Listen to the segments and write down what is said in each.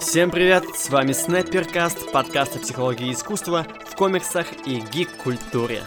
Всем привет, с вами Снайперкаст, подкаст о психологии искусства в комиксах и гик-культуре.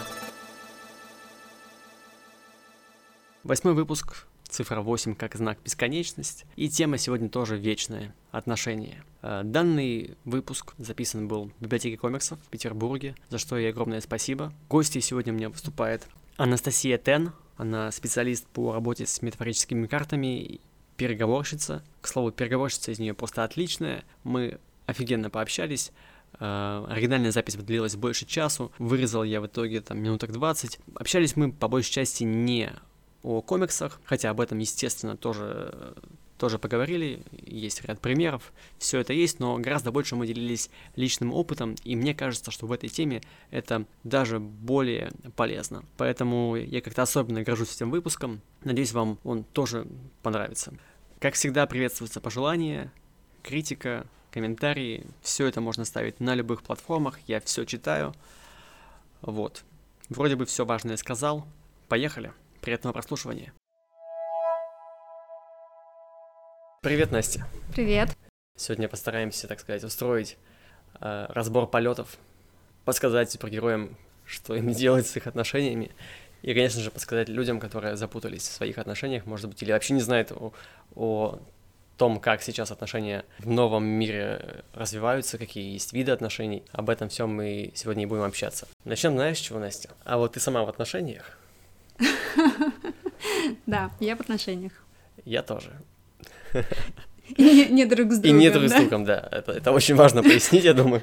Восьмой выпуск, цифра 8 как знак бесконечность, и тема сегодня тоже вечная – отношения. Э, данный выпуск записан был в библиотеке комиксов в Петербурге, за что ей огромное спасибо. Гостьей сегодня у меня выступает Анастасия Тен, она специалист по работе с метафорическими картами переговорщица. К слову, переговорщица из нее просто отличная. Мы офигенно пообщались. Uh, оригинальная запись длилась больше часу, вырезал я в итоге там минуток 20. Общались мы по большей части не о комиксах, хотя об этом, естественно, тоже, тоже поговорили, есть ряд примеров, все это есть, но гораздо больше мы делились личным опытом, и мне кажется, что в этой теме это даже более полезно. Поэтому я как-то особенно горжусь этим выпуском, надеюсь, вам он тоже понравится. Как всегда, приветствуются пожелания, критика, комментарии. Все это можно ставить на любых платформах. Я все читаю. Вот. Вроде бы все важное сказал. Поехали. Приятного прослушивания. Привет, Настя. Привет. Сегодня постараемся, так сказать, устроить э, разбор полетов, подсказать супергероям, что им делать с их отношениями и, конечно же, подсказать людям, которые запутались в своих отношениях, может быть, или вообще не знают о, о том, как сейчас отношения в новом мире развиваются, какие есть виды отношений. Об этом всем мы сегодня и будем общаться. Начнем, знаешь, с чего, Настя? А вот ты сама в отношениях? Да, я в отношениях. Я тоже. И не друг с другом. И не друг с другом, да. Это, это очень важно пояснить, я думаю.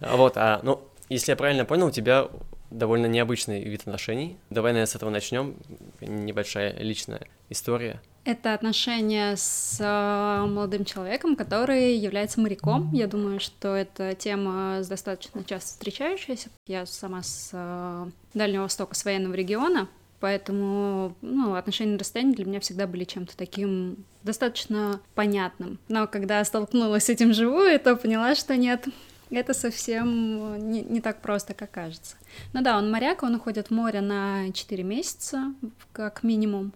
А вот, а, ну, если я правильно понял, у тебя довольно необычный вид отношений. Давай, наверное, с этого начнем. Небольшая личная история. Это отношения с э, молодым человеком, который является моряком. Я думаю, что эта тема достаточно часто встречающаяся. Я сама с э, Дальнего Востока, с военного региона, поэтому ну, отношения на расстоянии для меня всегда были чем-то таким достаточно понятным. Но когда столкнулась с этим живую, то поняла, что нет, это совсем не, не так просто, как кажется. Ну да, он моряк, он уходит в море на 4 месяца, как минимум.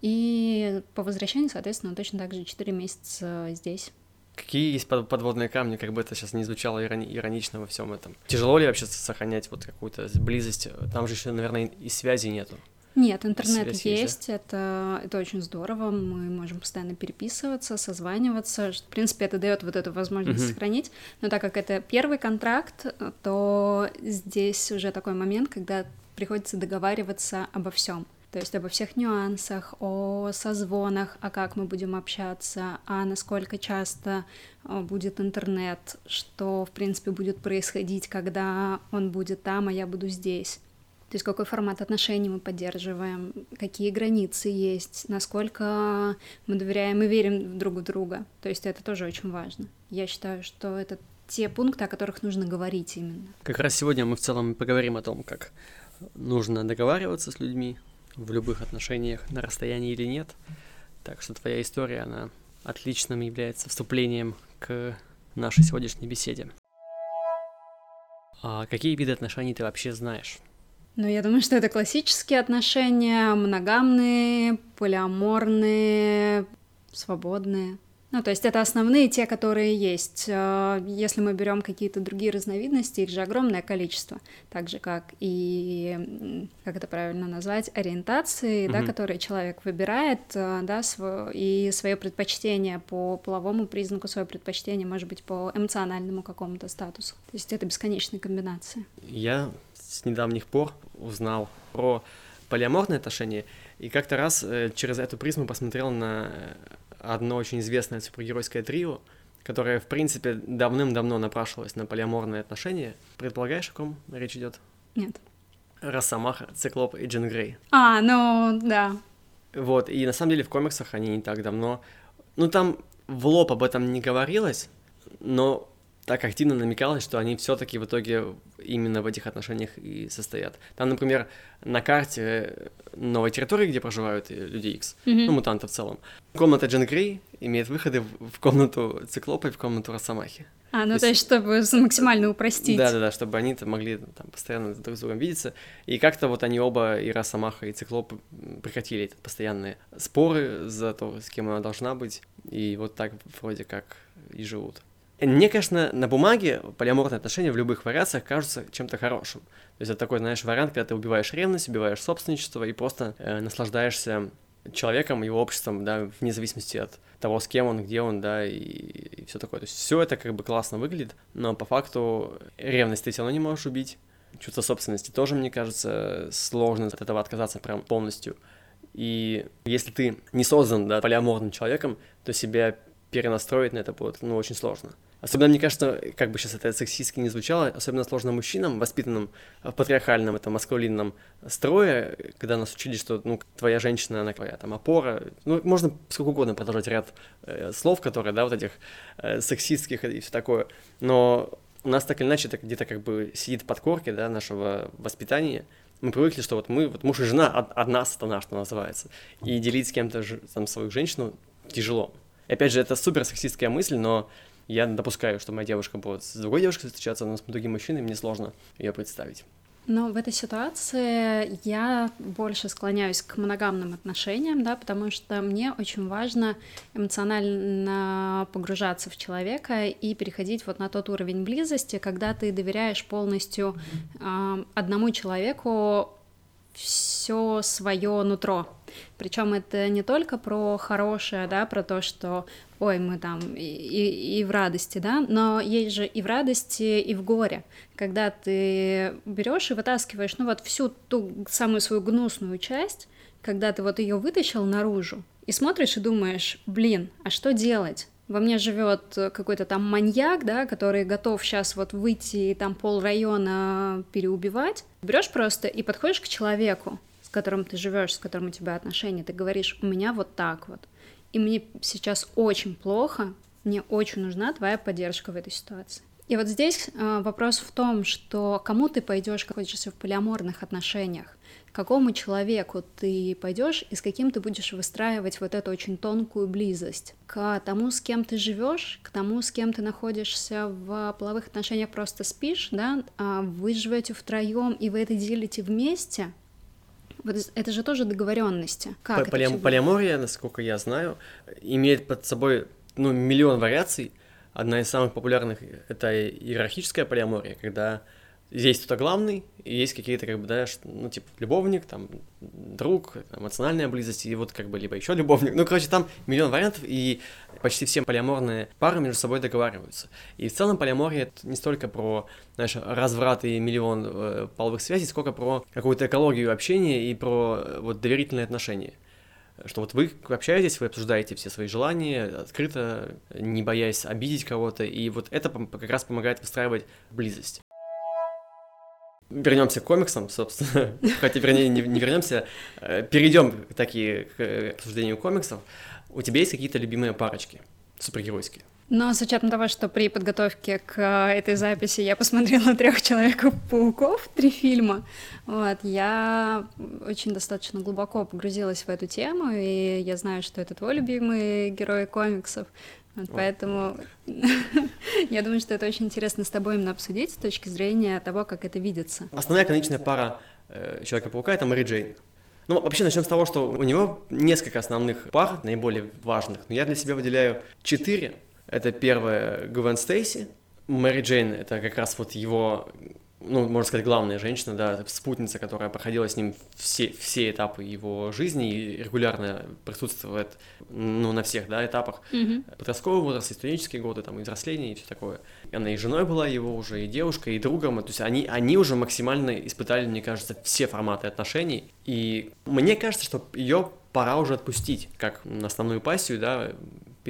И по возвращении, соответственно, точно так же 4 месяца здесь. Какие есть подводные камни, как бы это сейчас не звучало ирони- иронично во всем этом? Тяжело ли вообще сохранять вот какую-то близость? Там же еще, наверное, и связи нету. Нет, интернет Связь есть, это, это очень здорово, мы можем постоянно переписываться, созваниваться, в принципе, это дает вот эту возможность uh-huh. сохранить, но так как это первый контракт, то здесь уже такой момент, когда приходится договариваться обо всем. То есть обо всех нюансах, о созвонах, а как мы будем общаться, а насколько часто будет интернет, что, в принципе, будет происходить, когда он будет там, а я буду здесь. То есть какой формат отношений мы поддерживаем, какие границы есть, насколько мы доверяем и верим друг в друга. То есть это тоже очень важно. Я считаю, что это те пункты, о которых нужно говорить именно. Как раз сегодня мы в целом поговорим о том, как нужно договариваться с людьми в любых отношениях, на расстоянии или нет. Так что твоя история, она отличным является вступлением к нашей сегодняшней беседе. А какие виды отношений ты вообще знаешь? Ну, я думаю, что это классические отношения, моногамные, полиаморные, свободные. Ну, то есть это основные те, которые есть. Э, если мы берем какие-то другие разновидности, их же огромное количество, так же как и, как это правильно назвать, ориентации, mm-hmm. да, которые человек выбирает, э, да, св- и свое предпочтение по половому признаку, свое предпочтение, может быть, по эмоциональному какому-то статусу. То есть это бесконечные комбинации. Я с недавних пор узнал про полиаморные отношения, и как-то раз э, через эту призму посмотрел на одно очень известное супергеройское трио, которое, в принципе, давным-давно напрашивалось на полиаморные отношения. Предполагаешь, о ком речь идет? Нет. Росомаха, Циклоп и Джин Грей. А, ну, да. Вот, и на самом деле в комиксах они не так давно... Ну, там в лоб об этом не говорилось, но так активно намекалось, что они все таки в итоге именно в этих отношениях и состоят. Там, например, на карте новой территории, где проживают люди X, mm-hmm. ну, мутанты в целом, комната Джен Грей имеет выходы в комнату Циклопа и в комнату Росомахи. А, ну то, то есть, чтобы максимально упростить. Да-да-да, чтобы они -то могли там постоянно друг с другом видеться. И как-то вот они оба, и Росомаха, и Циклоп, прекратили эти постоянные споры за то, с кем она должна быть. И вот так вроде как и живут. Мне, конечно, на бумаге полиаморные отношения в любых вариациях кажутся чем-то хорошим. То есть это такой, знаешь, вариант, когда ты убиваешь ревность, убиваешь собственничество и просто э, наслаждаешься человеком, его обществом, да, вне зависимости от того, с кем он, где он, да, и, и все такое. То есть все это как бы классно выглядит, но по факту ревность ты все равно не можешь убить. Чувство собственности тоже, мне кажется, сложно от этого отказаться прям полностью. И если ты не создан, да, полиаморным человеком, то себя перенастроить на это будет, ну, очень сложно. Особенно, мне кажется, как бы сейчас это сексистски не звучало, особенно сложно мужчинам, воспитанным в патриархальном, этом маскулинном строе, когда нас учили, что, ну, твоя женщина, она твоя там опора. Ну, можно сколько угодно продолжать ряд э, слов, которые, да, вот этих э, сексистских и все такое. Но у нас так или иначе это где-то как бы сидит под корке, да, нашего воспитания. Мы привыкли, что вот мы, вот муж и жена, одна страна, что называется. И делить с кем-то там свою женщину тяжело. И опять же, это супер сексистская мысль, но я допускаю, что моя девушка будет с другой девушкой встречаться, но с другим мужчиной мне сложно ее представить. Но в этой ситуации я больше склоняюсь к моногамным отношениям, да, потому что мне очень важно эмоционально погружаться в человека и переходить вот на тот уровень близости, когда ты доверяешь полностью э, одному человеку все свое нутро. Причем это не только про хорошее, да, про то, что ой, мы там и, и, и в радости, да, но есть же и в радости, и в горе, когда ты берешь и вытаскиваешь, ну вот всю ту самую свою гнусную часть, когда ты вот ее вытащил наружу, и смотришь и думаешь, блин, а что делать? Во мне живет какой-то там маньяк, да, который готов сейчас вот выйти и там пол района переубивать. Берешь просто и подходишь к человеку, которым ты живешь, с которым у тебя отношения, ты говоришь, у меня вот так вот и мне сейчас очень плохо, мне очень нужна твоя поддержка в этой ситуации. И вот здесь э, вопрос в том, что кому ты пойдешь, как находишься в полиаморных отношениях, какому человеку ты пойдешь и с каким ты будешь выстраивать вот эту очень тонкую близость. К тому, с кем ты живешь, к тому, с кем ты находишься в половых отношениях, просто спишь, да, а вы живете втроем и вы это делите вместе, вот это же тоже договоренности. Как Полиам, полиамория, насколько я знаю, имеет под собой ну, миллион вариаций. Одна из самых популярных это иерархическая полиамория, когда есть кто-то главный, и есть какие-то, как бы, да, ну, типа, любовник, там, друг, эмоциональная близость, и вот, как бы, либо еще любовник. Ну, короче, там миллион вариантов, и почти все полиаморные пары между собой договариваются. И в целом полиамория это не столько про, знаешь, разврат и миллион э, половых связей, сколько про какую-то экологию общения и про э, вот доверительные отношения что вот вы общаетесь, вы обсуждаете все свои желания открыто, не боясь обидеть кого-то, и вот это как раз помогает выстраивать близость. Вернемся к комиксам, собственно. Хотя, вернее, не, не вернемся. Э, Перейдем таки к обсуждению комиксов. У тебя есть какие-то любимые парочки супергеройские? Но с учетом того, что при подготовке к э, этой записи я посмотрела трех человеков-пауков, три фильма, вот, я очень достаточно глубоко погрузилась в эту тему, и я знаю, что это твой любимый герой комиксов. Вот, поэтому я думаю, что это очень интересно с тобой именно обсудить с точки зрения того, как это видится. Основная каноничная пара э, Человека-паука — это Мэри Джейн. Ну, вообще, начнем с того, что у него несколько основных пар, наиболее важных, но я для себя выделяю четыре. Это первая Гвен Стейси, Мэри Джейн — это как раз вот его ну, можно сказать, главная женщина, да, спутница, которая проходила с ним все, все этапы его жизни и регулярно присутствует, ну, на всех, да, этапах. Mm-hmm. Подростковый возраст, и студенческие годы, там, и взросление, и все такое. Она и женой была его уже, и девушкой, и другом, то есть они, они уже максимально испытали, мне кажется, все форматы отношений, и мне кажется, что ее пора уже отпустить, как основную пассию, да,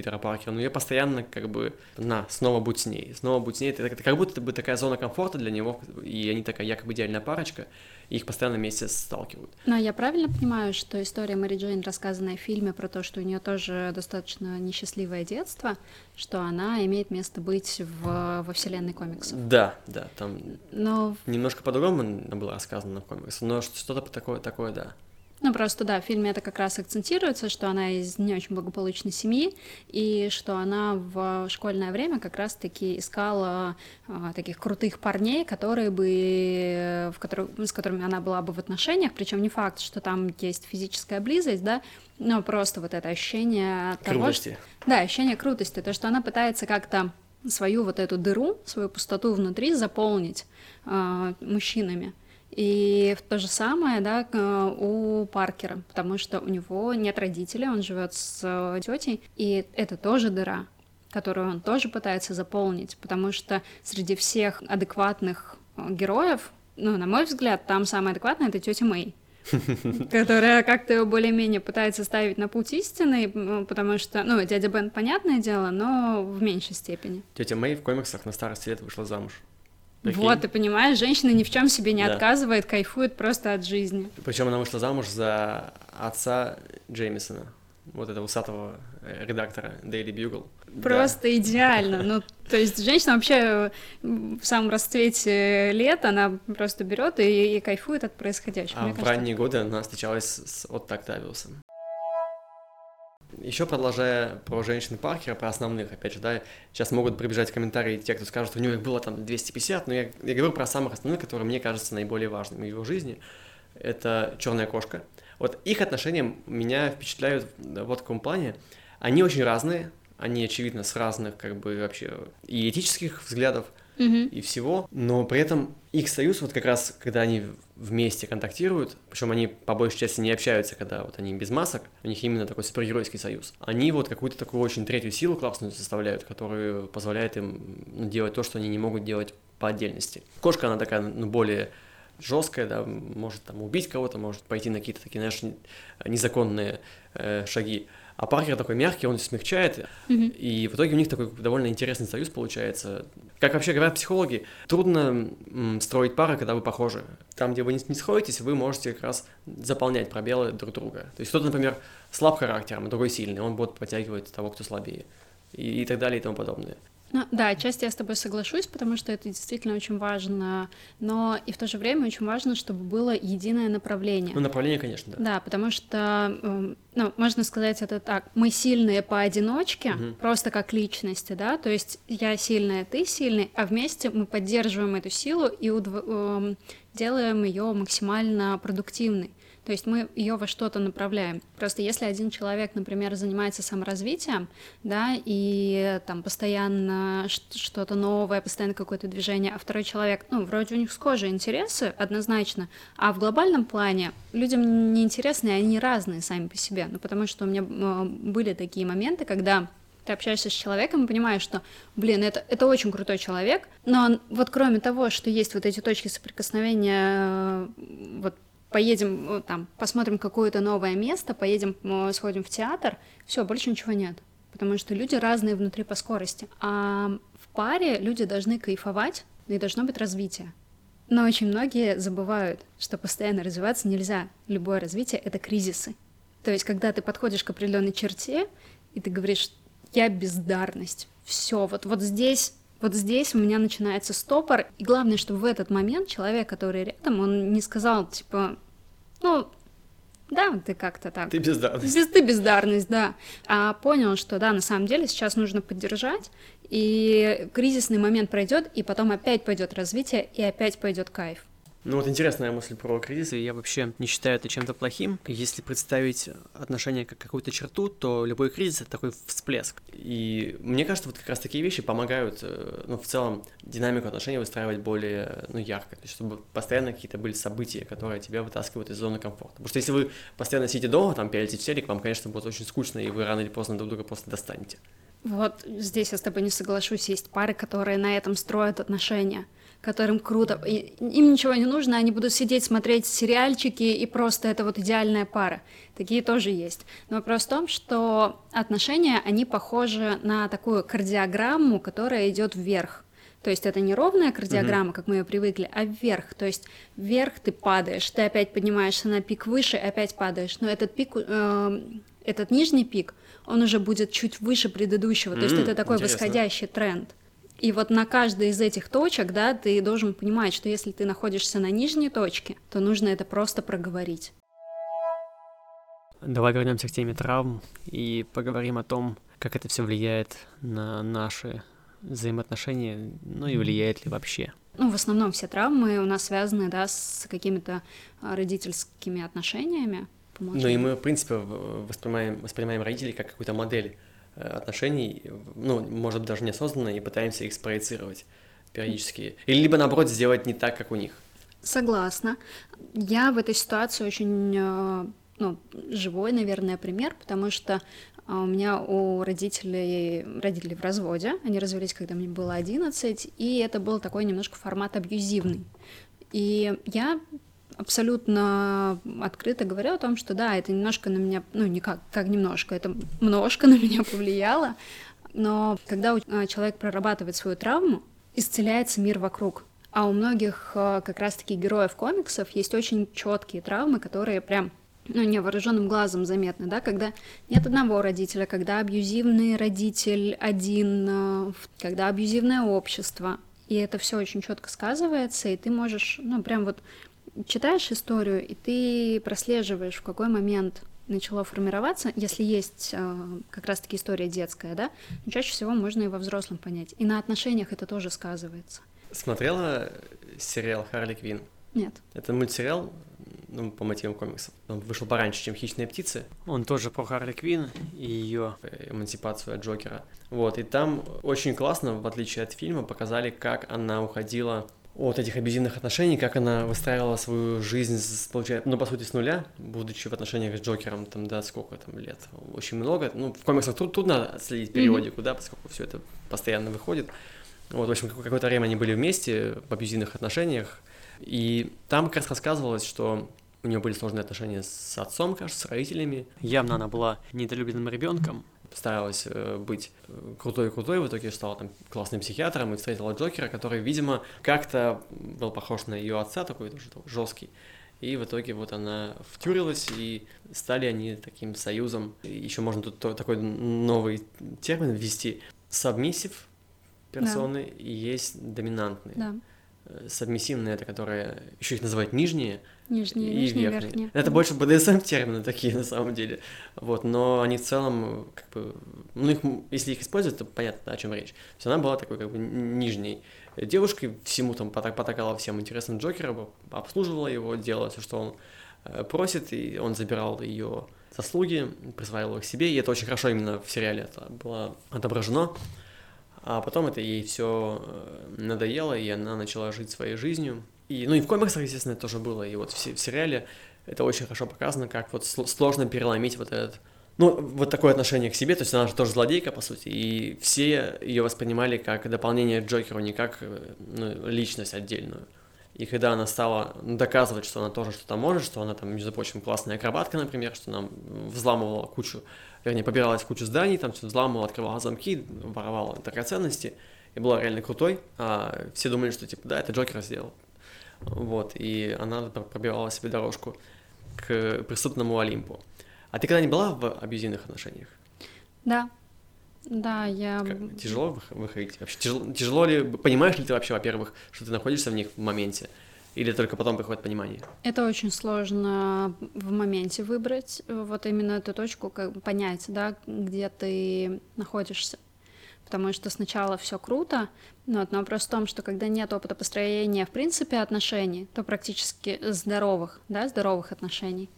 Питера Паркера, но я постоянно как бы, на, снова будь с ней, снова будь с ней, это, это как будто бы такая зона комфорта для него, и они такая якобы идеальная парочка, и их постоянно вместе сталкивают. Но я правильно понимаю, что история Мэри Джейн, рассказанная в фильме про то, что у нее тоже достаточно несчастливое детство, что она имеет место быть в, во вселенной комиксов? Да, да, там но... немножко по-другому было рассказано в комиксах, но что-то такое, такое, да. Ну, просто, да, в фильме это как раз акцентируется, что она из не очень благополучной семьи, и что она в школьное время как раз-таки искала а, таких крутых парней, которые бы, в которых, с которыми она была бы в отношениях, причем не факт, что там есть физическая близость, да, но просто вот это ощущение крутости. того, что... Да, ощущение крутости, то, что она пытается как-то свою вот эту дыру, свою пустоту внутри заполнить э, мужчинами. И то же самое, да, у Паркера, потому что у него нет родителей, он живет с э, тетей, и это тоже дыра, которую он тоже пытается заполнить, потому что среди всех адекватных э, героев, ну, на мой взгляд, там самая адекватная это тетя Мэй, которая как-то его более-менее пытается ставить на путь истины, потому что, ну, дядя Бен, понятное дело, но в меньшей степени. Тетя Мэй в комиксах на старости лет вышла замуж. Прикинь? Вот, ты понимаешь, женщина ни в чем себе не да. отказывает, кайфует просто от жизни. Причем она вышла замуж за отца Джеймисона, вот этого усатого э, редактора Daily Bugle. Просто да. идеально. Ну, то есть женщина вообще в самом расцвете лет, она просто берет и, и кайфует от происходящего. А Мне в кажется... ранние годы она встречалась с Отто Октавиусом. Еще продолжая про женщин Паркера, про основных, опять же, да, сейчас могут прибежать комментарии те, кто скажет, у него их было там 250, но я, я говорю про самых основных, которые мне кажутся наиболее важными в его жизни. Это черная кошка. Вот их отношения меня впечатляют вот в каком плане. Они очень разные, они, очевидно, с разных, как бы, вообще и этических взглядов, и всего, но при этом их союз, вот как раз, когда они вместе контактируют, причем они по большей части не общаются, когда вот они без масок, у них именно такой супергеройский союз. Они вот какую-то такую очень третью силу классную составляют, которая позволяет им ну, делать то, что они не могут делать по отдельности. Кошка, она такая, ну, более жесткая, да, может там убить кого-то, может пойти на какие-то такие, знаешь, незаконные э, шаги. А Паркер такой мягкий, он смягчает, mm-hmm. и в итоге у них такой довольно интересный союз получается. Как вообще говорят психологи, трудно строить пары, когда вы похожи. Там, где вы не, не сходитесь, вы можете как раз заполнять пробелы друг друга. То есть кто-то, например, слаб характером, а другой сильный, он будет подтягивать того, кто слабее. И, и так далее и тому подобное. Ну, да, отчасти я с тобой соглашусь, потому что это действительно очень важно, но и в то же время очень важно, чтобы было единое направление. Ну, направление, конечно, да. Да, потому что, эм, ну, можно сказать это так, мы сильные поодиночке, угу. просто как личности, да, то есть я сильная, ты сильный, а вместе мы поддерживаем эту силу и удв... Эм, делаем ее максимально продуктивной. То есть мы ее во что-то направляем. Просто если один человек, например, занимается саморазвитием, да, и там постоянно что-то новое, постоянно какое-то движение, а второй человек, ну, вроде у них схожие интересы, однозначно, а в глобальном плане людям неинтересны, они разные сами по себе. Ну, потому что у меня э, были такие моменты, когда ты общаешься с человеком и понимаешь, что, блин, это, это очень крутой человек, но он, вот кроме того, что есть вот эти точки соприкосновения, э, вот поедем э, там, посмотрим какое-то новое место, поедем, э, сходим в театр, все, больше ничего нет. Потому что люди разные внутри по скорости. А в паре люди должны кайфовать, и должно быть развитие. Но очень многие забывают, что постоянно развиваться нельзя. Любое развитие — это кризисы. То есть, когда ты подходишь к определенной черте, и ты говоришь, я бездарность, все, вот, вот здесь вот здесь у меня начинается стопор. И главное, чтобы в этот момент человек, который рядом, он не сказал, типа, ну, да, ты как-то так. Ты бездарность. Без, ты бездарность, да. А понял, что да, на самом деле сейчас нужно поддержать, и кризисный момент пройдет, и потом опять пойдет развитие, и опять пойдет кайф. Ну вот интересная мысль про кризис, и я вообще не считаю это чем-то плохим. Если представить отношение как какую-то черту, то любой кризис — это такой всплеск. И мне кажется, вот как раз такие вещи помогают, э, ну, в целом, динамику отношений выстраивать более, ну, ярко, то есть чтобы постоянно какие-то были события, которые тебя вытаскивают из зоны комфорта. Потому что если вы постоянно сидите дома, там, пялите в телек, вам, конечно, будет очень скучно, и вы рано или поздно друг друга просто достанете. Вот здесь я с тобой не соглашусь. Есть пары, которые на этом строят отношения. Которым круто, и им ничего не нужно, они будут сидеть, смотреть сериальчики, и просто это вот идеальная пара. Такие тоже есть. Но вопрос в том, что отношения, они похожи на такую кардиограмму, которая идет вверх. То есть это не ровная кардиограмма, mm-hmm. как мы ее привыкли, а вверх. То есть вверх ты падаешь, ты опять поднимаешься на пик выше, опять падаешь. Но этот пик, э, этот нижний пик, он уже будет чуть выше предыдущего. Mm-hmm. То есть это такой Интересно. восходящий тренд. И вот на каждой из этих точек, да, ты должен понимать, что если ты находишься на нижней точке, то нужно это просто проговорить. Давай вернемся к теме травм и поговорим о том, как это все влияет на наши взаимоотношения, ну и влияет ли вообще. Ну, в основном все травмы у нас связаны, да, с какими-то а, родительскими отношениями. Ну и мы, в принципе, воспринимаем, воспринимаем родителей как какую-то модель отношений, ну, может даже неосознанно, и пытаемся их спроецировать периодически. Или либо, наоборот, сделать не так, как у них. Согласна. Я в этой ситуации очень э, ну, живой, наверное, пример, потому что а, у меня у родителей, родители в разводе, они развелись, когда мне было 11, и это был такой немножко формат абьюзивный. И я абсолютно открыто говорю о том, что да, это немножко на меня, ну, не как, как немножко, это множко на меня повлияло, но когда а, человек прорабатывает свою травму, исцеляется мир вокруг. А у многих а, как раз-таки героев комиксов есть очень четкие травмы, которые прям ну, невооруженным глазом заметно, да, когда нет одного родителя, когда абьюзивный родитель один, э, когда абьюзивное общество, и это все очень четко сказывается, и ты можешь, ну, прям вот читаешь историю, и ты прослеживаешь, в какой момент начало формироваться, если есть э, как раз-таки история детская, да, но чаще всего можно и во взрослом понять. И на отношениях это тоже сказывается. Смотрела сериал Харли Квин? Нет. Это мультсериал ну, по мотивам комиксов. Он вышел пораньше, чем «Хищные птицы». Он тоже про Харли Квин и ее эмансипацию от Джокера. Вот, и там очень классно, в отличие от фильма, показали, как она уходила от этих абьюзивных отношений, как она выстраивала свою жизнь, с, получается, ну, по сути, с нуля, будучи в отношениях с Джокером, там, да, сколько там лет, очень много. Ну, в комиксах тут, тут надо следить периодику, mm-hmm. да, поскольку все это постоянно выходит. Вот, в общем, какое-то время они были вместе в абьюзивных отношениях, и там как раз рассказывалось, что у нее были сложные отношения с отцом, кажется, с родителями. Явно она была недолюбленным ребенком, старалась э, быть крутой-крутой, в итоге стала там классным психиатром и встретила Джокера, который, видимо, как-то был похож на ее отца, такой тоже жесткий. И в итоге вот она втюрилась, и стали они таким союзом. Еще можно тут такой новый термин ввести. Сабмиссив персоны да. и есть доминантные. Да. Э, сабмиссивные, это которые еще их называют нижние, Нижние, и нижние, верхние. верхние. Это больше БДСМ термины такие на самом деле. Вот, но они в целом, как бы, ну, их, если их использовать, то понятно, о чем речь. То есть она была такой, как бы, нижней девушкой, всему там потакала всем интересным Джокера, обслуживала его, делала все, что он э, просит, и он забирал ее заслуги, присваивал их себе, и это очень хорошо именно в сериале это было отображено. А потом это ей все э, надоело, и она начала жить своей жизнью. И, ну и в комиксах, естественно, это тоже было. И вот в, в сериале это очень хорошо показано, как вот сложно переломить вот этот ну, вот такое отношение к себе, то есть она же тоже злодейка, по сути, и все ее воспринимали как дополнение Джокеру, не как э, ну, личность отдельную. И когда она стала доказывать, что она тоже что-то может, что она там, между прочим, классная акробатка, например, что она взламывала кучу вернее, побиралась в кучу зданий, там все взламывала, открывала замки, воровала драгоценности, и была реально крутой, а все думали, что, типа, да, это Джокер сделал. Вот, и она пробивала себе дорожку к преступному Олимпу. А ты когда не была в абьюзивных отношениях? Да. Да, я... Как, тяжело выходить? Вообще, тяжело, тяжело ли... Понимаешь ли ты вообще, во-первых, что ты находишься в них в моменте? Или только потом приходит понимание? Это очень сложно в моменте выбрать, вот именно эту точку, как понять, да, где ты находишься. Потому что сначала все круто, но, но вопрос в том, что когда нет опыта построения, в принципе, отношений, то практически здоровых, да, здоровых отношений,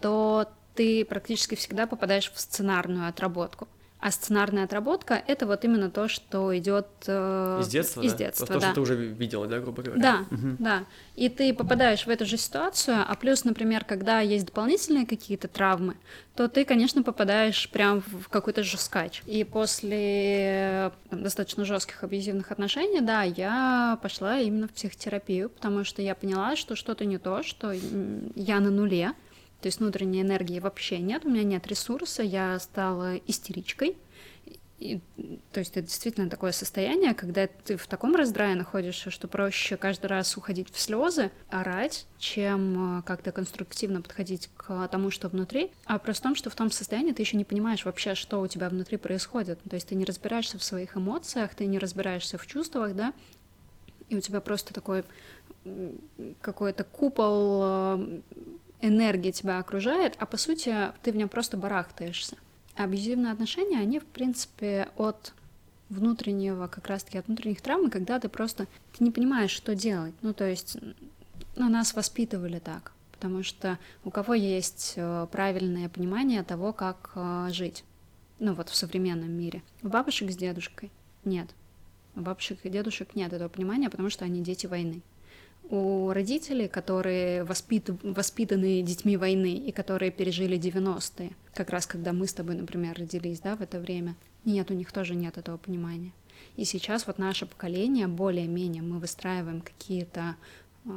то ты практически всегда попадаешь в сценарную отработку. А сценарная отработка — это вот именно то, что идет э, из детства, из да? детства, то, да. что ты уже видела, да, грубо говоря. Да, угу. да. И ты попадаешь в эту же ситуацию, а плюс, например, когда есть дополнительные какие-то травмы, то ты, конечно, попадаешь прям в какой-то жесткач. И после там, достаточно жестких абьюзивных отношений, да, я пошла именно в психотерапию, потому что я поняла, что что-то не то, что я на нуле, то есть внутренней энергии вообще нет, у меня нет ресурса, я стала истеричкой. И, то есть это действительно такое состояние, когда ты в таком раздрае находишься, что проще каждый раз уходить в слезы, орать, чем э, как-то конструктивно подходить к тому, что внутри. А просто в том, что в том состоянии ты еще не понимаешь вообще, что у тебя внутри происходит. То есть ты не разбираешься в своих эмоциях, ты не разбираешься в чувствах, да, и у тебя просто такой какой-то купол э, энергия тебя окружает, а по сути ты в нем просто барахтаешься. Абьюзивные отношения, они, в принципе, от внутреннего, как раз-таки от внутренних травм, когда ты просто ты не понимаешь, что делать. Ну, то есть, ну, нас воспитывали так, потому что у кого есть э, правильное понимание того, как э, жить, ну, вот в современном мире. У бабушек с дедушкой нет. У бабушек и дедушек нет этого понимания, потому что они дети войны у родителей, которые воспит... воспитаны детьми войны и которые пережили 90-е, как раз когда мы с тобой, например, родились, да, в это время, нет, у них тоже нет этого понимания. И сейчас вот наше поколение, более-менее мы выстраиваем какие-то э,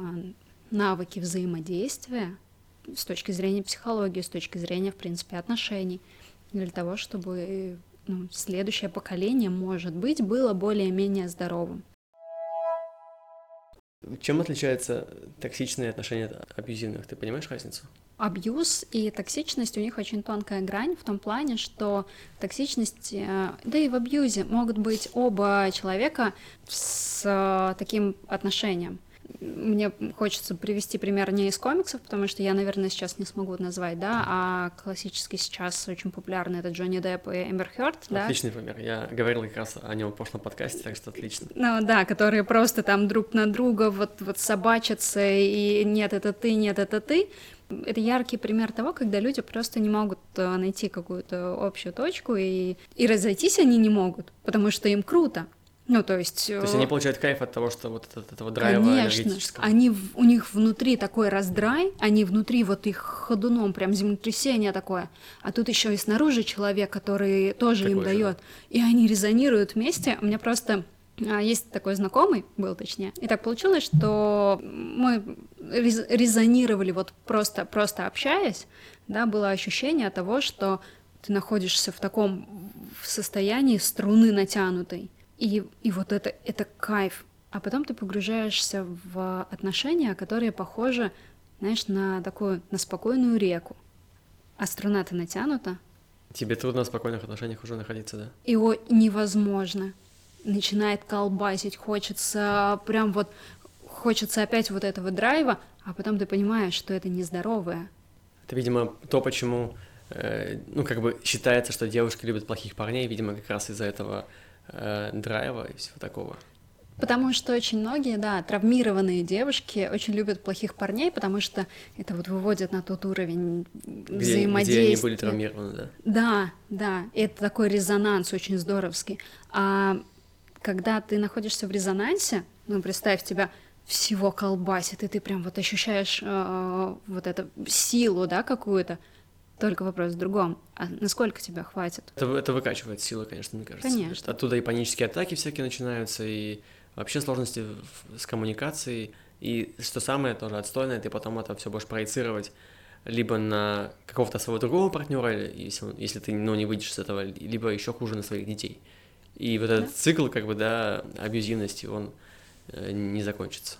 навыки взаимодействия с точки зрения психологии, с точки зрения, в принципе, отношений, для того, чтобы ну, следующее поколение, может быть, было более-менее здоровым. Чем отличается токсичные отношения от абьюзивных? Ты понимаешь разницу? Абьюз и токсичность у них очень тонкая грань в том плане, что токсичность, э, да и в абьюзе могут быть оба человека с э, таким отношением мне хочется привести пример не из комиксов, потому что я, наверное, сейчас не смогу назвать, да, а классический сейчас очень популярный это Джонни Депп и Эмбер Хёрд, да. Отличный пример, я говорил как раз о нем в прошлом подкасте, так что отлично. Ну да, которые просто там друг на друга вот, вот собачатся, и нет, это ты, нет, это ты. Это яркий пример того, когда люди просто не могут э, найти какую-то общую точку, и, и разойтись они не могут, потому что им круто, ну, то есть... То есть они э, получают кайф от того, что вот от этого драйва Конечно, энергетического. они, у них внутри такой раздрай, они внутри вот их ходуном, прям землетрясение такое, а тут еще и снаружи человек, который тоже такой им дает, и они резонируют вместе. У меня просто а, есть такой знакомый, был точнее. И так получилось, что мы резонировали вот просто, просто общаясь, да, было ощущение того, что ты находишься в таком состоянии струны натянутой. И, и вот это, это кайф. А потом ты погружаешься в отношения, которые похожи, знаешь, на такую, на спокойную реку. А струна-то натянута. Тебе трудно в спокойных отношениях уже находиться, да? Его невозможно. Начинает колбасить, хочется прям вот, хочется опять вот этого драйва, а потом ты понимаешь, что это нездоровое. Это, видимо, то, почему, э, ну, как бы считается, что девушки любят плохих парней, видимо, как раз из-за этого э, драйва и всего такого. Потому что очень многие, да, травмированные девушки очень любят плохих парней, потому что это вот выводит на тот уровень где, взаимодействия. Где они были травмированы, да? Да, да, это такой резонанс очень здоровский. А когда ты находишься в резонансе, ну, представь, тебя всего колбасит, и ты прям вот ощущаешь э, вот эту силу, да, какую-то, только вопрос в другом. А насколько тебя хватит? Это, это выкачивает силы, конечно, мне кажется. Конечно. Оттуда и панические атаки всякие начинаются, и вообще сложности с коммуникацией. И что самое тоже отстойное, ты потом это все будешь проецировать либо на какого-то своего другого партнера, если, если ты ну, не выйдешь с этого, либо еще хуже на своих детей. И вот этот да? цикл, как бы, да, абьюзивности, он э, не закончится.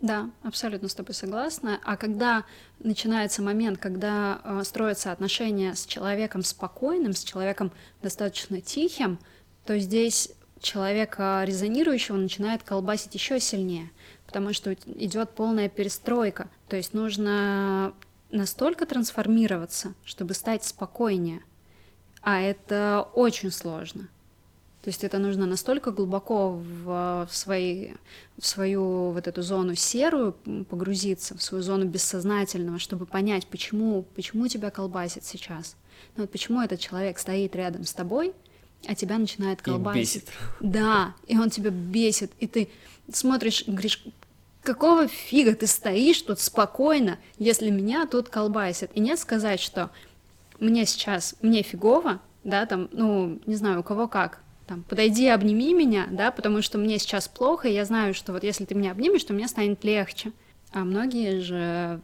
Да, абсолютно с тобой согласна. А когда начинается момент, когда э, строятся отношения с человеком спокойным, с человеком достаточно тихим, то здесь человека резонирующего начинает колбасить еще сильнее, потому что идет полная перестройка. То есть нужно настолько трансформироваться, чтобы стать спокойнее. А это очень сложно. То есть это нужно настолько глубоко в, в, свои, в свою вот эту зону серую погрузиться, в свою зону бессознательного, чтобы понять, почему, почему тебя колбасит сейчас. Ну вот почему этот человек стоит рядом с тобой, а тебя начинает колбасить. И бесит. Да, и он тебя бесит, и ты смотришь, говоришь, какого фига ты стоишь тут спокойно, если меня тут колбасит? И нет сказать, что мне сейчас, мне фигово, да, там, ну, не знаю, у кого как, там, подойди, обними меня, да, потому что мне сейчас плохо, и я знаю, что вот если ты меня обнимешь, то мне станет легче. А многие же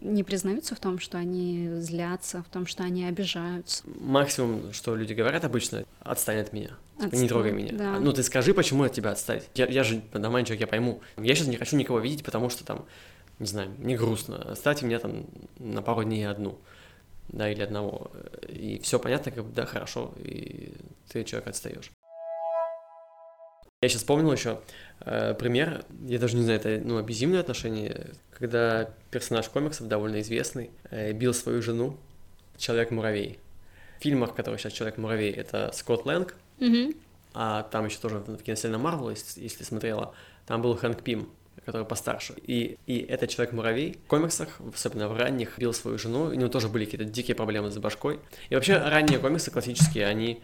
не признаются в том, что они злятся, в том, что они обижаются. Максимум, что люди говорят обычно, отстань от меня. Отстань, не трогай меня. да. Ну ты скажи, почему от тебя отстать. Я, я же нормальный человек, я пойму. Я сейчас не хочу никого видеть, потому что там, не знаю, мне грустно. Оставьте меня там на пару дней одну. Да, или одного. И все понятно, как бы, да, хорошо, и ты человек отстаешь. Я сейчас вспомнил еще э, пример, я даже не знаю, это ну, абьюзивное отношение, когда персонаж комиксов, довольно известный, э, бил свою жену, Человек-муравей. В фильмах, которые сейчас Человек-муравей, это Скотт Лэнг, Мгм. а там еще тоже в киновселенной Марвел, если, если смотрела, там был Хэнк Пим, который постарше. И, и этот Человек-муравей в комиксах, особенно в ранних, бил свою жену, у него тоже были какие-то дикие проблемы с башкой. И вообще ранние комиксы классические, они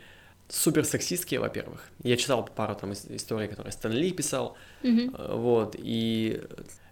супер сексистские, во-первых. Я читал пару там ис- историй, которые Стэн Ли писал, э, вот, и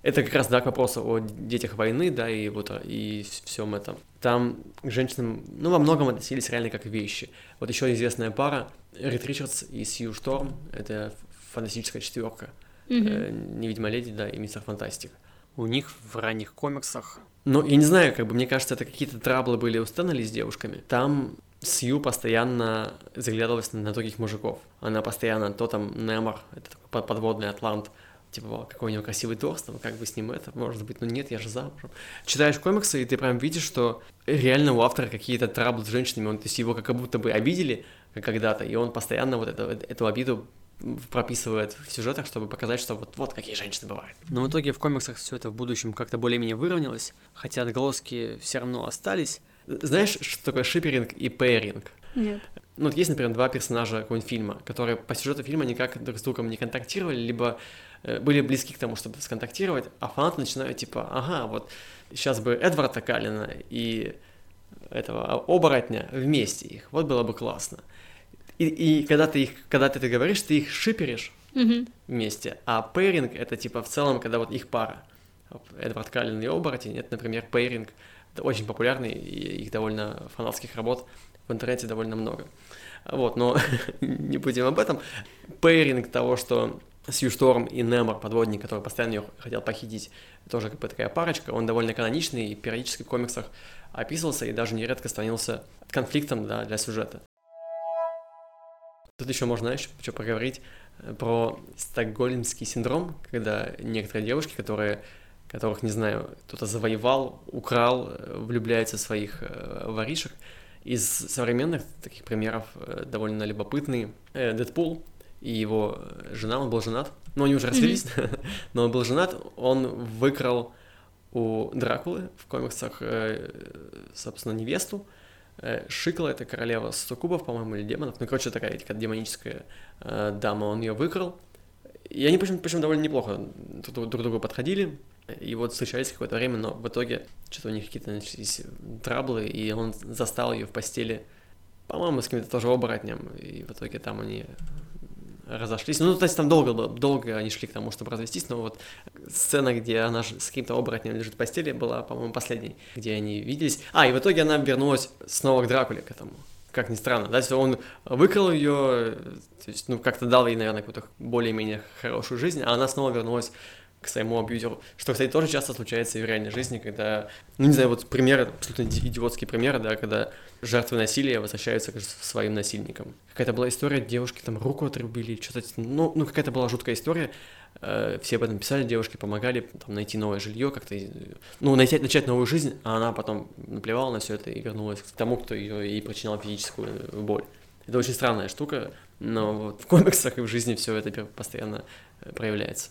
это как раз, да, к вопросу о детях войны, да, и вот и всем этом. Там к женщинам, ну, во многом относились реально как вещи. Вот еще известная пара, Рид Ричардс и Сью Шторм, это фантастическая четверка. Мгм. Э, Невидимая леди, да, и Мистер Фантастик. У них в ранних комиксах... Ну, я не знаю, как бы, мне кажется, это какие-то траблы были у Стэна Ли с девушками. Там Сью постоянно заглядывалась на, на других мужиков. Она постоянно, то там Немор, это такой под- подводный атлант, типа, какой у него красивый торс, там, как бы с ним это, может быть, ну нет, я же замужем. Читаешь комиксы, и ты прям видишь, что реально у автора какие-то траблы с женщинами, он, то есть его как будто бы обидели когда-то, и он постоянно вот это, эту обиду прописывает в сюжетах, чтобы показать, что вот, вот какие женщины бывают. Но в итоге в комиксах все это в будущем как-то более-менее выровнялось, хотя отголоски все равно остались. Знаешь, что такое шиперинг и пейринг? Нет. Ну, вот есть, например, два персонажа какого-нибудь фильма, которые по сюжету фильма никак друг с другом не контактировали, либо э, были близки к тому, чтобы сконтактировать, а фанаты начинают типа, ага, вот сейчас бы Эдварда Калина и этого оборотня вместе их, вот было бы классно. И, и когда ты их, когда ты это говоришь, ты их шиперишь Мгм. вместе, а пейринг это типа в целом, когда вот их пара. Эдвард Каллен и Оборотень, это, например, пейринг, это очень популярный, и их довольно фанатских работ в интернете довольно много. Вот, но не будем об этом. Пейринг того, что Сью Шторм и Нэмор, подводник, который постоянно ее хотел похитить, тоже как бы такая парочка, он довольно каноничный и периодически в комиксах описывался и даже нередко становился конфликтом да, для сюжета. Тут еще можно, знаешь, что поговорить э, про стокгольмский синдром, когда некоторые девушки, которые, которых, не знаю, кто-то завоевал, украл, э, влюбляются в своих э, воришек. Из современных таких примеров довольно любопытный Дэдпул и его жена, он был женат, но они уже развелись, но он был женат, он выкрал у Дракулы в комиксах, собственно, невесту, Шикла это королева суккубов, по-моему, или демонов. Ну, короче, такая такая демоническая э, дама, он ее выкрал. И они, причем, причем довольно неплохо друг, друг другу подходили. И вот встречались какое-то время, но в итоге что-то у них какие-то начались траблы, и он застал ее в постели, по-моему, с каким-то тоже оборотнем. И в итоге там они разошлись. Ну, то есть там долго, долго они шли к тому, чтобы развестись, но вот сцена, где она с каким-то оборотнем лежит в постели, была, по-моему, последней, где они виделись. А, и в итоге она вернулась снова к Дракуле, к этому. Как ни странно, да, то он выкрал ее, то есть, ну, как-то дал ей, наверное, какую-то более-менее хорошую жизнь, а она снова вернулась к своему абьюзеру, что, кстати, тоже часто случается и в реальной жизни, когда, ну, не знаю, вот примеры, абсолютно иди- идиотские примеры, да, когда жертвы насилия возвращаются к своим насильникам. Какая-то была история, девушки там руку отрубили, что-то, ну, ну какая-то была жуткая история, Э, все об этом писали, девушки помогали там, найти новое жилье, как-то, ну, найти, начать новую жизнь, а она потом наплевала на все это и вернулась к тому, кто ее и причинял физическую э, боль. Это очень странная штука, но вот в комиксах и в жизни все это постоянно э, проявляется.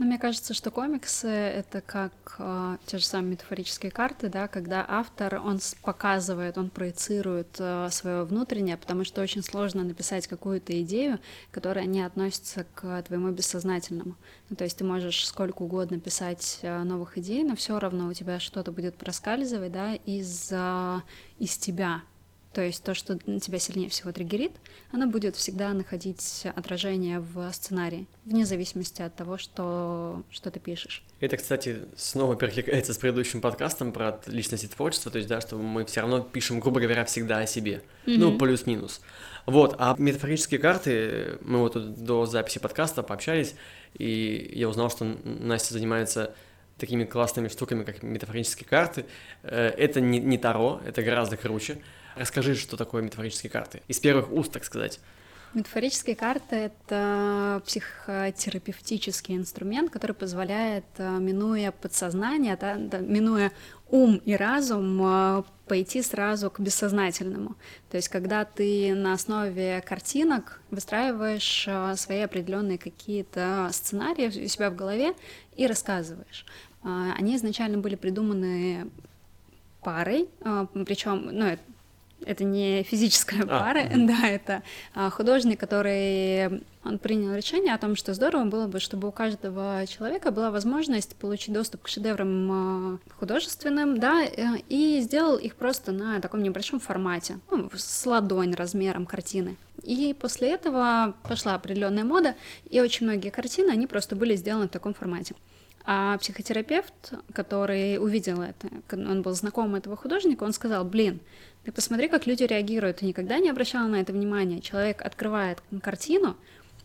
Ну, мне кажется, что комиксы — это как э, те же самые метафорические карты, да, когда автор, он показывает, он проецирует свое внутреннее, потому что очень сложно написать какую-то идею, которая не относится к твоему бессознательному. Ну, то есть ты можешь сколько угодно писать э, новых идей, но все равно у тебя что-то будет проскальзывать, да, из, э, из тебя, То есть то, что на тебя сильнее всего триггерит, оно будет всегда находить отражение в сценарии, вне зависимости от того, что, что ты пишешь. Это, кстати, снова перекликается с предыдущим подкастом про личность и творчество, то есть, да, что мы все равно пишем, грубо говоря, всегда о себе. Mm-hmm. Ну, плюс-минус. Вот, а метафорические карты, мы вот тут до записи подкаста пообщались, и я узнал, что Настя занимается такими классными штуками, как метафорические карты. Э, это не, не Таро, это гораздо круче. Расскажи, что такое метафорические карты. Из первых уст, так сказать. Метафорические карты — это психотерапевтический инструмент, который позволяет, э, минуя подсознание, да, да, минуя ум и разум, э, пойти сразу к бессознательному. То есть, когда ты на основе картинок выстраиваешь э, свои определенные какие-то сценарии у себя в голове и рассказываешь. Они изначально были придуманы парой, причем, ну, это не физическая пара, а, да, это а, художник, который он принял решение о том, что здорово было бы, чтобы у каждого человека была возможность получить доступ к шедеврам а, художественным, да, э, и сделал их просто на таком небольшом формате, ну, с ладонь размером картины. И после этого пошла определенная мода, и очень многие картины, они просто были сделаны в таком формате. А психотерапевт, который увидел это, он был знаком этого художника, он сказал, блин, ты посмотри, как люди реагируют. Ты никогда не обращала на это внимания. Человек открывает картину,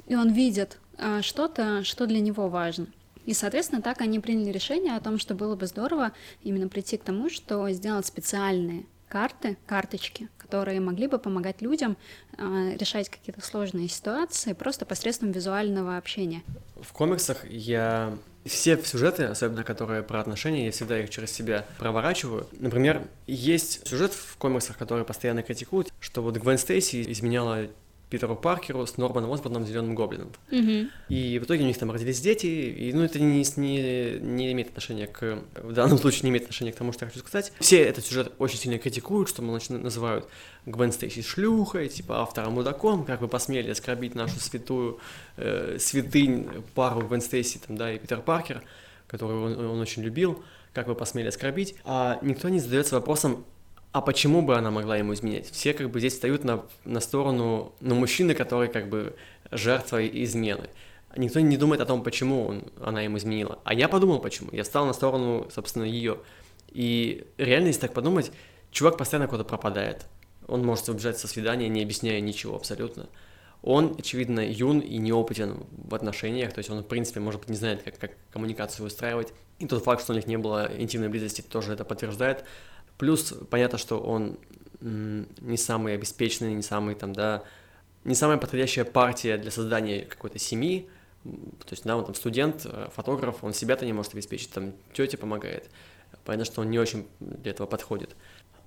и он видит а, что-то, что для него важно. И, соответственно, так они приняли решение о том, что было бы здорово именно прийти к тому, что сделать специальные карты, карточки, которые могли бы помогать людям э, решать какие-то сложные ситуации просто посредством визуального общения. В комиксах я все сюжеты, особенно которые про отношения, я всегда их через себя проворачиваю. Например, есть сюжет в комиксах, который постоянно критикуют, что вот Гвен Стейси изменяла Питеру Паркеру с Норманом Осборном Зеленым Гоблином. Mm-hmm. И в итоге у них там родились дети, и ну, это не, не, не имеет отношения к... В данном случае не имеет отношения к тому, что я хочу сказать. Все этот сюжет очень сильно критикуют, что, мол, называют Гвен Стейси шлюхой, типа автором мудаком, как вы посмели оскорбить нашу святую э, святынь пару Гвен Стейси там, да, и Питер Паркер, которую он, он очень любил, как вы посмели оскорбить. А никто не задается вопросом, а почему бы она могла ему изменять? Все как бы здесь встают на, на сторону ну, мужчины, который как бы жертва измены. Никто не думает о том, почему он, она ему изменила. А я подумал, почему. Я встал на сторону, собственно, ее. И реально, если так подумать, чувак постоянно куда-то пропадает. Он может убежать со свидания, не объясняя ничего абсолютно. Он, очевидно, юн и неопытен в отношениях, то есть он, в принципе, может быть, не знает, как, как коммуникацию выстраивать. И тот факт, что у них не было интимной близости, тоже это подтверждает. Плюс понятно, что он не самый обеспеченный, не самый там, да, не самая подходящая партия для создания какой-то семьи. То есть, да, он там студент, э, фотограф, он себя-то не может обеспечить, там тетя помогает. Понятно, что он не очень для этого подходит.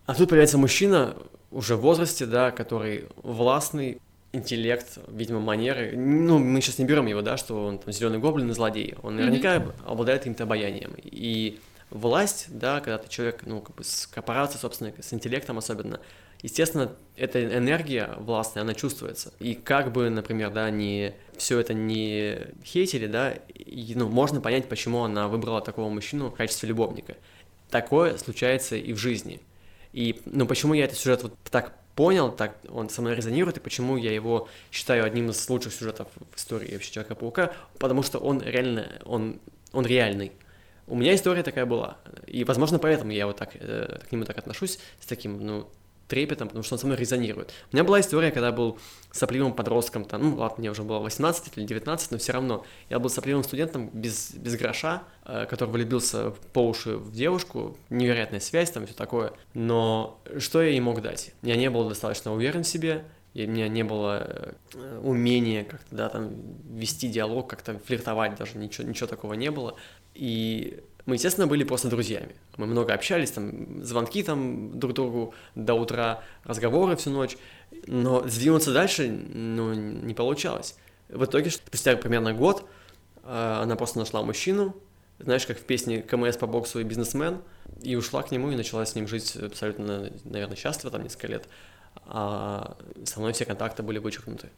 А тут появляется мужчина уже в возрасте, да, который властный, интеллект, видимо, манеры. Ну, мы сейчас не берем его, да, что он там зеленый гоблин и злодей. Он наверняка mm-hmm. обладает каким-то обаянием. И власть, да, когда ты человек, ну, как бы с корпорацией, собственно, с интеллектом особенно, естественно, эта энергия властная, она чувствуется. И как бы, например, да, не все это не хейтили, да, и, ну, можно понять, почему она выбрала такого мужчину в качестве любовника. Такое случается и в жизни. И, ну, почему я этот сюжет вот так понял, так он со мной резонирует, и почему я его считаю одним из лучших сюжетов в истории вообще Человека-паука, потому что он реально, он, он реальный. У меня история такая была. И, возможно, поэтому я вот так э, к нему так отношусь, с таким, ну, трепетом, потому что он со мной резонирует. У меня была история, когда я был сопливым подростком, там, ну, ладно, мне уже было 18 или 19, но все равно. Я был сопливым студентом без, без гроша, э, который влюбился по уши в девушку, невероятная связь, там, все такое. Но что я ей мог дать? Я не был достаточно уверен в себе, и у меня не было э, умения как-то, да, там, вести диалог, как-то флиртовать даже, ничего, ничего такого не было. И мы, естественно, были просто друзьями. Мы много общались, там, звонки там друг другу до утра, разговоры всю ночь, но сдвинуться дальше, ну, не получалось. В итоге, спустя примерно год, э, она просто нашла мужчину, знаешь, как в песне КМС по боксу и бизнесмен, и ушла к нему и начала с ним жить абсолютно, наверное, счастливо, там, несколько лет. А со мной все контакты были вычеркнуты.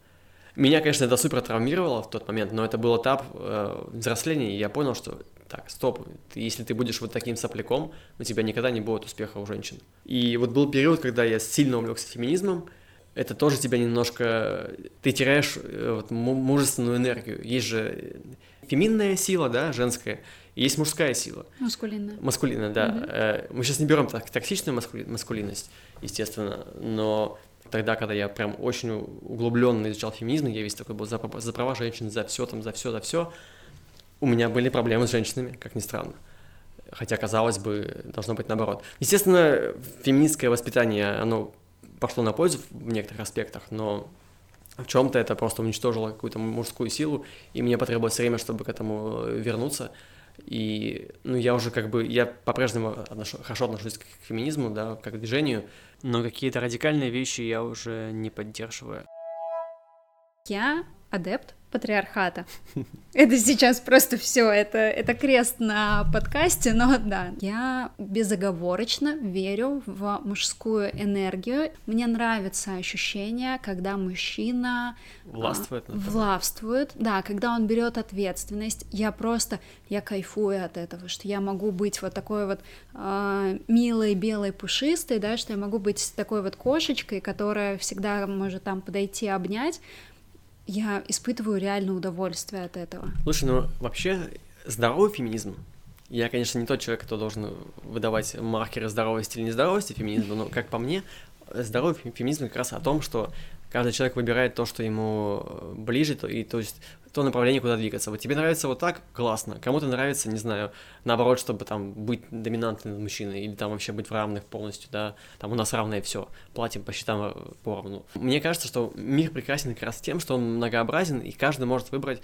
Меня, конечно, это супер травмировало в тот момент, но это был этап э, взросления, и я понял, что так, стоп, ты, если ты будешь вот таким сопляком, у тебя никогда не будет успеха у женщин. И вот был период, когда я сильно увлекся феминизмом, это тоже тебя немножко... Ты теряешь э, вот, мужественную энергию. Есть же феминная сила, да, женская, и есть мужская сила. Маскулинная. Маскулинная, да. Угу. Мы сейчас не берем так, токсичную маскули... маскулинность, естественно, но тогда, когда я прям очень углубленно изучал феминизм, я весь такой был за, за права женщин, за все там, за все, за все, у меня были проблемы с женщинами, как ни странно. Хотя, казалось бы, должно быть наоборот. Естественно, феминистское воспитание, оно пошло на пользу в некоторых аспектах, но в чем-то это просто уничтожило какую-то мужскую силу, и мне потребовалось время, чтобы к этому э, вернуться. И, ну, я уже как бы, я по-прежнему отношу, хорошо отношусь к феминизму, да, как к движению, но какие-то радикальные вещи я уже не поддерживаю. Я адепт патриархата. Это сейчас просто все, это, это крест на подкасте, но да, я безоговорочно верю в мужскую энергию. Мне нравится ощущение, когда мужчина а, властвует, а, властвует, да, когда он берет ответственность. Я просто, я кайфую от этого, что я могу быть вот такой вот э, милой, белой, пушистой, да, что я могу быть такой вот кошечкой, которая всегда может там подойти, обнять, я испытываю реальное удовольствие от этого. Слушай, ну вообще здоровый феминизм. Я, конечно, не тот человек, кто должен выдавать маркеры здоровости или нездоровости феминизма, но, как по мне, здоровый феминизм как раз о том, что каждый человек выбирает то, что ему ближе, то, и то есть то направление, куда двигаться. Вот тебе нравится вот так, классно. Кому-то нравится, не знаю, наоборот, чтобы там быть доминантным мужчиной, или там вообще быть в равных полностью, да, там у нас равное все, платим по счетам э, поровну. Мне кажется, что мир прекрасен как раз тем, что он многообразен, и каждый может выбрать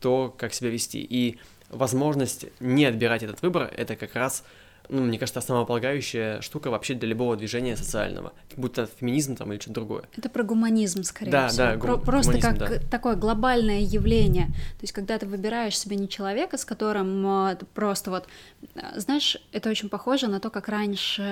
то, как себя вести. И возможность не отбирать этот выбор, это как раз ну, мне кажется, основополагающая штука вообще для любого движения социального, будь то феминизм там или что-то другое. Это про гуманизм, скорее да, всего. Да, про- Просто как да. такое глобальное явление. То есть, когда ты выбираешь себе не человека, с которым э, просто вот... Э, знаешь, это очень похоже на то, как раньше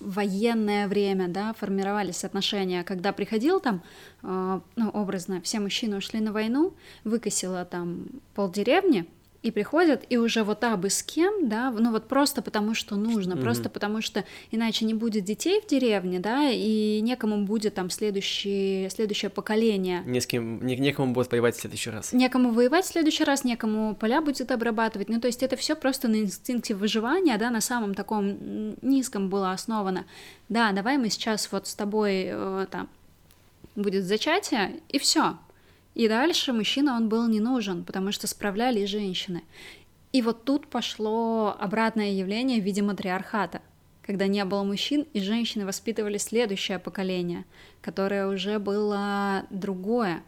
в военное время, да, формировались отношения, когда приходил там, э, ну, образно, все мужчины ушли на войну, выкосила там полдеревни, и приходят, и уже вот абы с кем, да, ну вот просто потому, что нужно, mm-hmm. просто потому, что иначе не будет детей в деревне, да, и некому будет там следующее, следующее поколение. Не с кем, не, некому будет воевать в следующий раз. Некому воевать в следующий раз, некому поля будет обрабатывать, ну то есть это все просто на инстинкте выживания, да, на самом таком низком было основано. Да, давай мы сейчас вот с тобой э, там будет зачатие, и все, и дальше мужчина, он был не нужен, потому что справлялись женщины. И вот тут пошло обратное явление в виде матриархата, когда не было мужчин, и женщины воспитывали следующее поколение, которое уже было другое,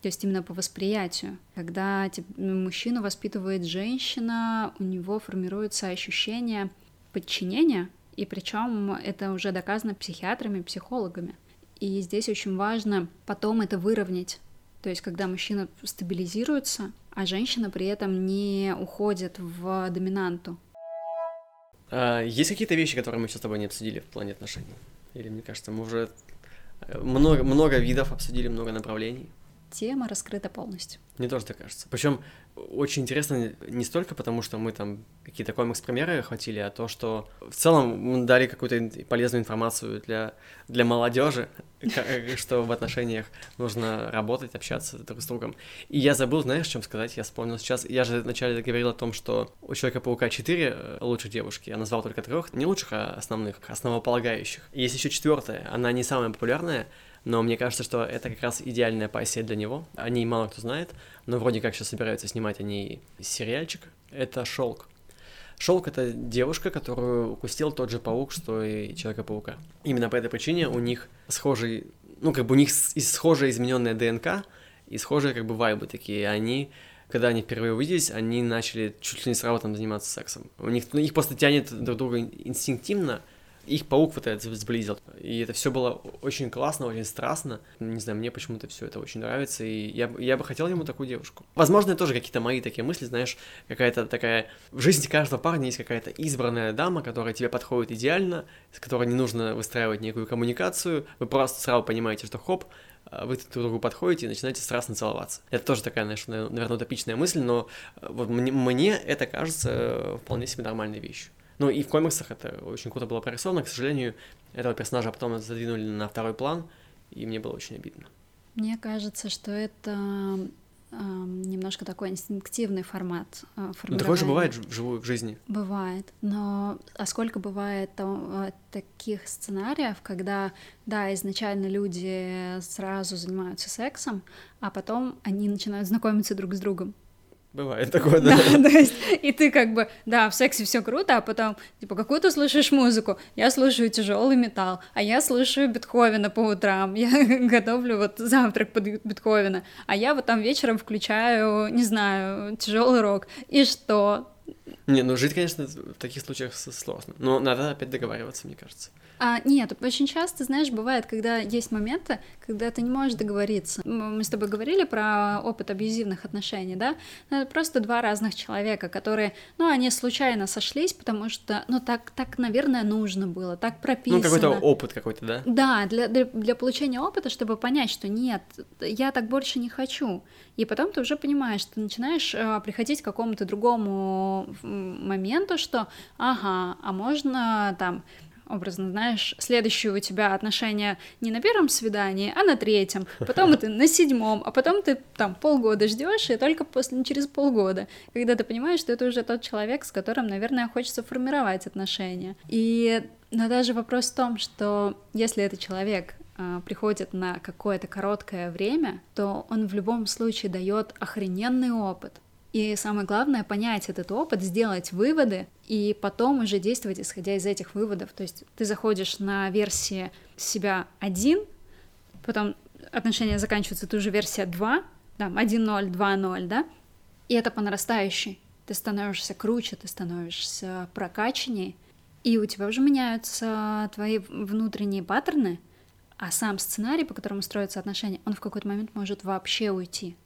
то есть именно по восприятию. Когда мужчину воспитывает женщина, у него формируется ощущение подчинения, и причем это уже доказано психиатрами, психологами. И здесь очень важно потом это выровнять то есть, когда мужчина стабилизируется, а женщина при этом не уходит в доминанту. А, есть какие-то вещи, которые мы сейчас с тобой не обсудили в плане отношений? Или, мне кажется, мы уже э, много, много видов обсудили, много направлений? Тема раскрыта полностью. Мне тоже так кажется. Причем очень интересно не столько потому, что мы там какие-то комикс-примеры охватили, а то, что в целом мы дали какую-то полезную информацию для, для молодежи, что в отношениях нужно работать, общаться друг с другом. И я забыл, знаешь, чем сказать, я вспомнил сейчас. Я же вначале говорил о том, что у Человека-паука 4 э, лучших девушки, я назвал только трех, не лучших, а основных, основополагающих. Есть еще четвертая, она не самая популярная, но мне кажется, что это как раз идеальная пассия для него. О ней мало кто знает, но вроде как сейчас собираются снимать о ней сериальчик. Это Шелк. Шелк это девушка, которую укусил тот же паук, что и Человека-паука. Именно по этой причине у них схожий, ну как бы у них схожая измененная ДНК и схожие как бы вайбы такие. Они когда они впервые увиделись, они начали чуть ли не сразу там заниматься сексом. У них, ну, их просто тянет друг друга инстинктивно, их паук вот этот сблизил. И это все было очень классно, очень страстно. Не знаю, мне почему-то все это очень нравится, и я, я бы хотел ему такую девушку. Возможно, это тоже какие-то мои такие мысли, знаешь, какая-то такая... В жизни каждого парня есть какая-то избранная дама, которая тебе подходит идеально, с которой не нужно выстраивать некую коммуникацию, вы просто сразу понимаете, что хоп, вы друг другу подходите и начинаете страстно целоваться. Это тоже такая, знаешь, наверное, утопичная мысль, но вот мне, мне это кажется вполне себе нормальной вещью. Ну и в комиксах это очень круто было прорисовано, к сожалению, этого персонажа потом задвинули на второй план, и мне было очень обидно. Мне кажется, что это э, немножко такой инстинктивный формат э, Ну, такое же бывает в живой в жизни. Бывает, но а сколько бывает э, таких сценариев, когда, да, изначально люди сразу занимаются сексом, а потом они начинают знакомиться друг с другом. Бывает такое, да. Да, то есть, и ты как бы, да, в сексе все круто, а потом, типа, какую ты слушаешь музыку? Я слушаю тяжелый металл, а я слушаю Бетховена по утрам, я готовлю вот завтрак под Бетховена, а я вот там вечером включаю, не знаю, тяжелый рок. И что? Не, ну жить, конечно, в таких случаях сложно, но надо опять договариваться, мне кажется. А, нет, очень часто, знаешь, бывает, когда есть моменты, когда ты не можешь договориться. Мы с тобой говорили про опыт абьюзивных отношений, да? Ну, это просто два разных человека, которые, ну, они случайно сошлись, потому что, ну, так, так наверное, нужно было, так прописано. Ну, какой-то опыт какой-то, да? Да, для, для, для получения опыта, чтобы понять, что нет, я так больше не хочу. И потом ты уже понимаешь, ты начинаешь э, приходить к какому-то другому моменту, что, ага, а можно там образно, знаешь, следующие у тебя отношения не на первом свидании, а на третьем, потом это на седьмом, а потом ты там полгода ждешь, и только после, через полгода, когда ты понимаешь, что это уже тот человек, с которым, наверное, хочется формировать отношения. И но даже вопрос в том, что если этот человек э, приходит на какое-то короткое время, то он в любом случае дает охрененный опыт. И самое главное — понять этот опыт, сделать выводы и потом уже действовать, исходя из этих выводов. То есть ты заходишь на версии себя один, потом отношения заканчиваются, ты уже версия 2, там 1.0, 2.0, да, и это по нарастающей. Ты становишься круче, ты становишься прокачаннее, и у тебя уже меняются твои внутренние паттерны, а сам сценарий, по которому строятся отношения, он в какой-то момент может вообще уйти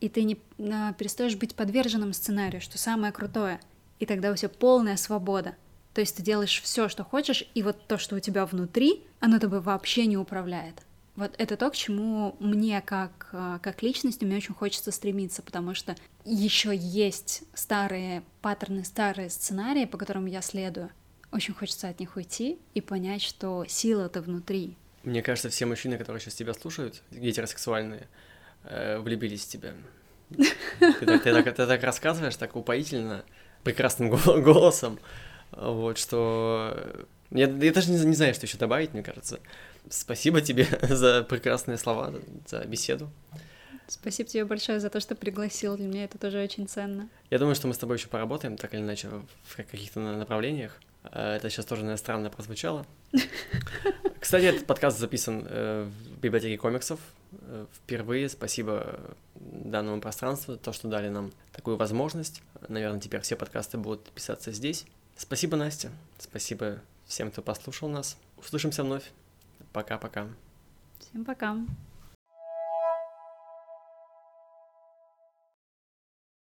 и ты не а, перестаешь быть подверженным сценарию, что самое крутое, и тогда у тебя полная свобода. То есть ты делаешь все, что хочешь, и вот то, что у тебя внутри, оно тобой вообще не управляет. Вот это то, к чему мне как, а, как личности мне очень хочется стремиться, потому что еще есть старые паттерны, старые сценарии, по которым я следую. Очень хочется от них уйти и понять, что сила-то внутри. Мне кажется, все мужчины, которые сейчас тебя слушают, гетеросексуальные, э, влюбились в тебя. Ты так, ты, так, ты так рассказываешь, так упоительно, прекрасным голосом, вот, что... Я, я даже не, не знаю, что еще добавить, мне кажется. Спасибо тебе за прекрасные слова, за беседу. Спасибо тебе большое за то, что пригласил. Для меня это тоже очень ценно. Я думаю, что мы с тобой еще поработаем, так или иначе, в каких-то направлениях. Э, это сейчас тоже, наверное, странно прозвучало. Кстати, этот подкаст записан э, в библиотеке комиксов э, впервые. Спасибо данному пространству, то, что дали нам такую возможность. Наверное, теперь все подкасты будут писаться здесь. Спасибо, Настя. Спасибо всем, кто послушал нас. Услышимся вновь. Пока-пока. Всем пока.